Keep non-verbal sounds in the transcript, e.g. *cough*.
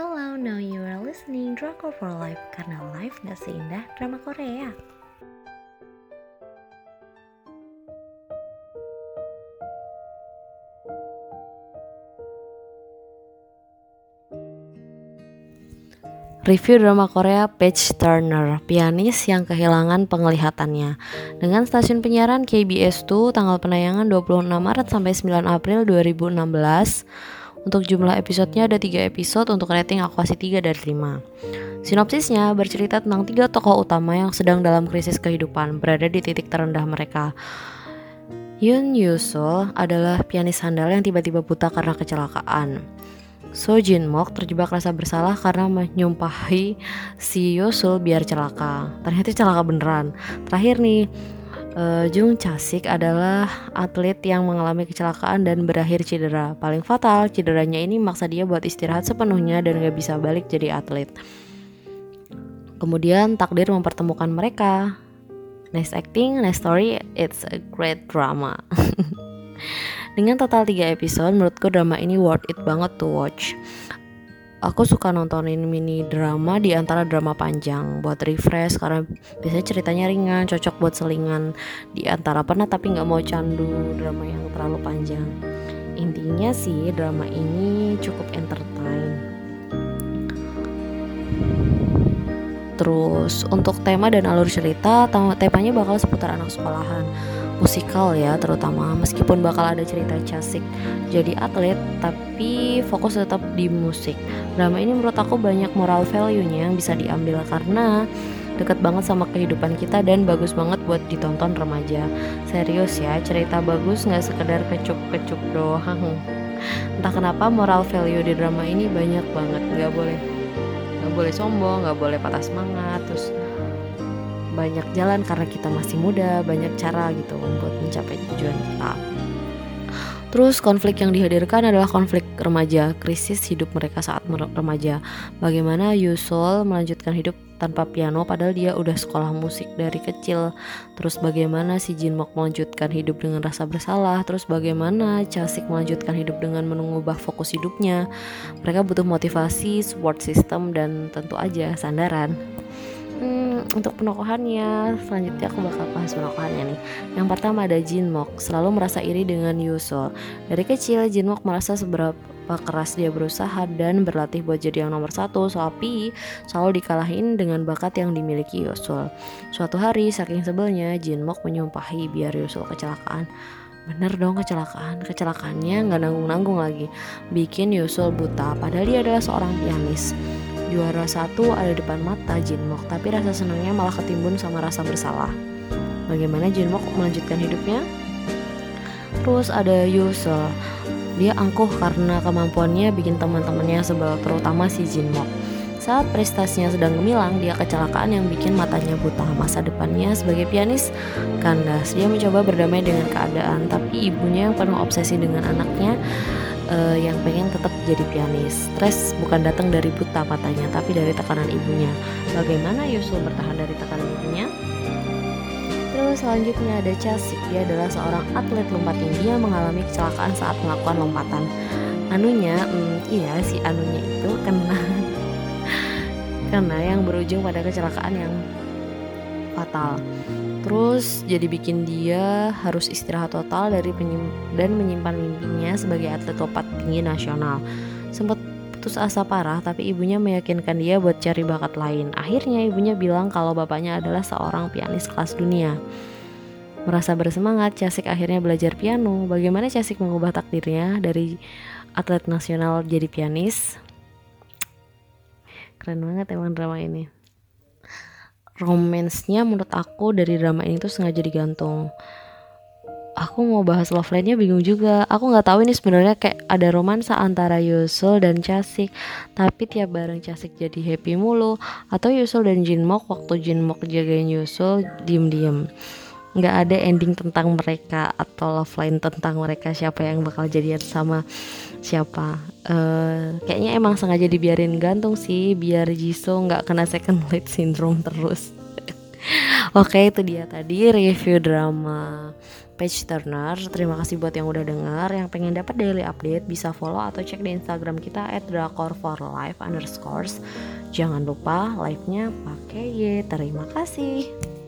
Hello, now you are listening Drama for Life karena life gak seindah drama Korea. Review drama Korea Page Turner, pianis yang kehilangan penglihatannya. Dengan stasiun penyiaran KBS 2 tanggal penayangan 26 Maret sampai 9 April 2016. Untuk jumlah episodenya ada 3 episode untuk rating aku kasih 3 dari 5. Sinopsisnya bercerita tentang tiga tokoh utama yang sedang dalam krisis kehidupan, berada di titik terendah mereka. Yun Yusul adalah pianis handal yang tiba-tiba buta karena kecelakaan. So Jin Mok terjebak rasa bersalah karena menyumpahi si Yosul biar celaka. Ternyata celaka beneran. Terakhir nih, uh, Jung Chasik adalah atlet yang mengalami kecelakaan dan berakhir cedera. Paling fatal, cederanya ini maksa dia buat istirahat sepenuhnya dan gak bisa balik jadi atlet. Kemudian takdir mempertemukan mereka. Nice acting, nice story, it's a great drama. *laughs* Dengan total 3 episode, menurutku drama ini worth it banget to watch. Aku suka nontonin mini drama di antara drama panjang buat refresh karena biasanya ceritanya ringan, cocok buat selingan di antara pernah tapi nggak mau candu drama yang terlalu panjang. Intinya sih drama ini cukup entertain. Terus. Untuk tema dan alur cerita, temanya bakal seputar anak sekolahan. Musikal ya terutama. Meskipun bakal ada cerita Casik jadi atlet tapi fokus tetap di musik. Drama ini menurut aku banyak moral value-nya yang bisa diambil karena deket banget sama kehidupan kita dan bagus banget buat ditonton remaja. Serius ya cerita bagus nggak sekedar kecup-kecup doang. Entah kenapa moral value di drama ini banyak banget nggak boleh nggak boleh sombong nggak boleh patah semangat terus banyak jalan karena kita masih muda, banyak cara gitu buat mencapai tujuan kita. Terus konflik yang dihadirkan adalah konflik remaja, krisis hidup mereka saat remaja. Bagaimana Yusul melanjutkan hidup tanpa piano padahal dia udah sekolah musik dari kecil. Terus bagaimana si Jinmok melanjutkan hidup dengan rasa bersalah. Terus bagaimana Chasik melanjutkan hidup dengan mengubah fokus hidupnya. Mereka butuh motivasi, support system dan tentu aja sandaran hmm, untuk penokohannya selanjutnya aku bakal bahas penokohannya nih yang pertama ada Jinmok selalu merasa iri dengan Yusul dari kecil Jinmok merasa seberapa keras dia berusaha dan berlatih buat jadi yang nomor satu tapi selalu dikalahin dengan bakat yang dimiliki Yusul suatu hari saking sebelnya Jinmok menyumpahi biar Yusul kecelakaan Bener dong kecelakaan Kecelakaannya nggak nanggung-nanggung lagi Bikin Yusul buta Padahal dia adalah seorang pianis Juara satu ada depan mata Jinmok, tapi rasa senangnya malah ketimbun sama rasa bersalah. Bagaimana Jinmok melanjutkan hidupnya? Terus ada Yusel. Dia angkuh karena kemampuannya bikin teman-temannya sebel, terutama si Jinmok. Saat prestasinya sedang gemilang, dia kecelakaan yang bikin matanya buta. Masa depannya sebagai pianis kandas. Dia mencoba berdamai dengan keadaan, tapi ibunya yang penuh obsesi dengan anaknya uh, yang pengen tetap jadi pianis. Stres bukan datang dari buta matanya, tapi dari tekanan ibunya. Bagaimana Yusul bertahan dari tekanan ibunya? Selanjutnya ada Chasik, dia adalah seorang atlet lompat tinggi yang mengalami kecelakaan saat melakukan lompatan. Anunya, hmm, iya si anunya itu kena. *laughs* Kena yang berujung pada kecelakaan yang fatal. Terus jadi bikin dia harus istirahat total dari penyim dan menyimpan mimpinya sebagai atlet lompat tinggi nasional. Sempat putus asa parah tapi ibunya meyakinkan dia buat cari bakat lain. Akhirnya ibunya bilang kalau bapaknya adalah seorang pianis kelas dunia. Merasa bersemangat Casik akhirnya belajar piano. Bagaimana Casik mengubah takdirnya dari atlet nasional jadi pianis? Keren banget emang drama ini. Romansnya menurut aku dari drama ini tuh sengaja digantung aku mau bahas love line-nya bingung juga. Aku nggak tahu ini sebenarnya kayak ada romansa antara Yusul dan Chasik tapi tiap bareng Chasik jadi happy mulu. Atau Yusul dan Jinmok waktu Jinmok jagain Yusul diem-diem. Nggak ada ending tentang mereka atau love line tentang mereka siapa yang bakal jadian sama siapa. Uh, kayaknya emang sengaja dibiarin gantung sih biar Jisoo nggak kena second lead syndrome terus. *laughs* Oke itu dia tadi review drama page Turner. Terima kasih buat yang udah denger. Yang pengen dapat daily update bisa follow atau cek di Instagram kita at drakor for life underscores. Jangan lupa live-nya pakai Y. Terima kasih.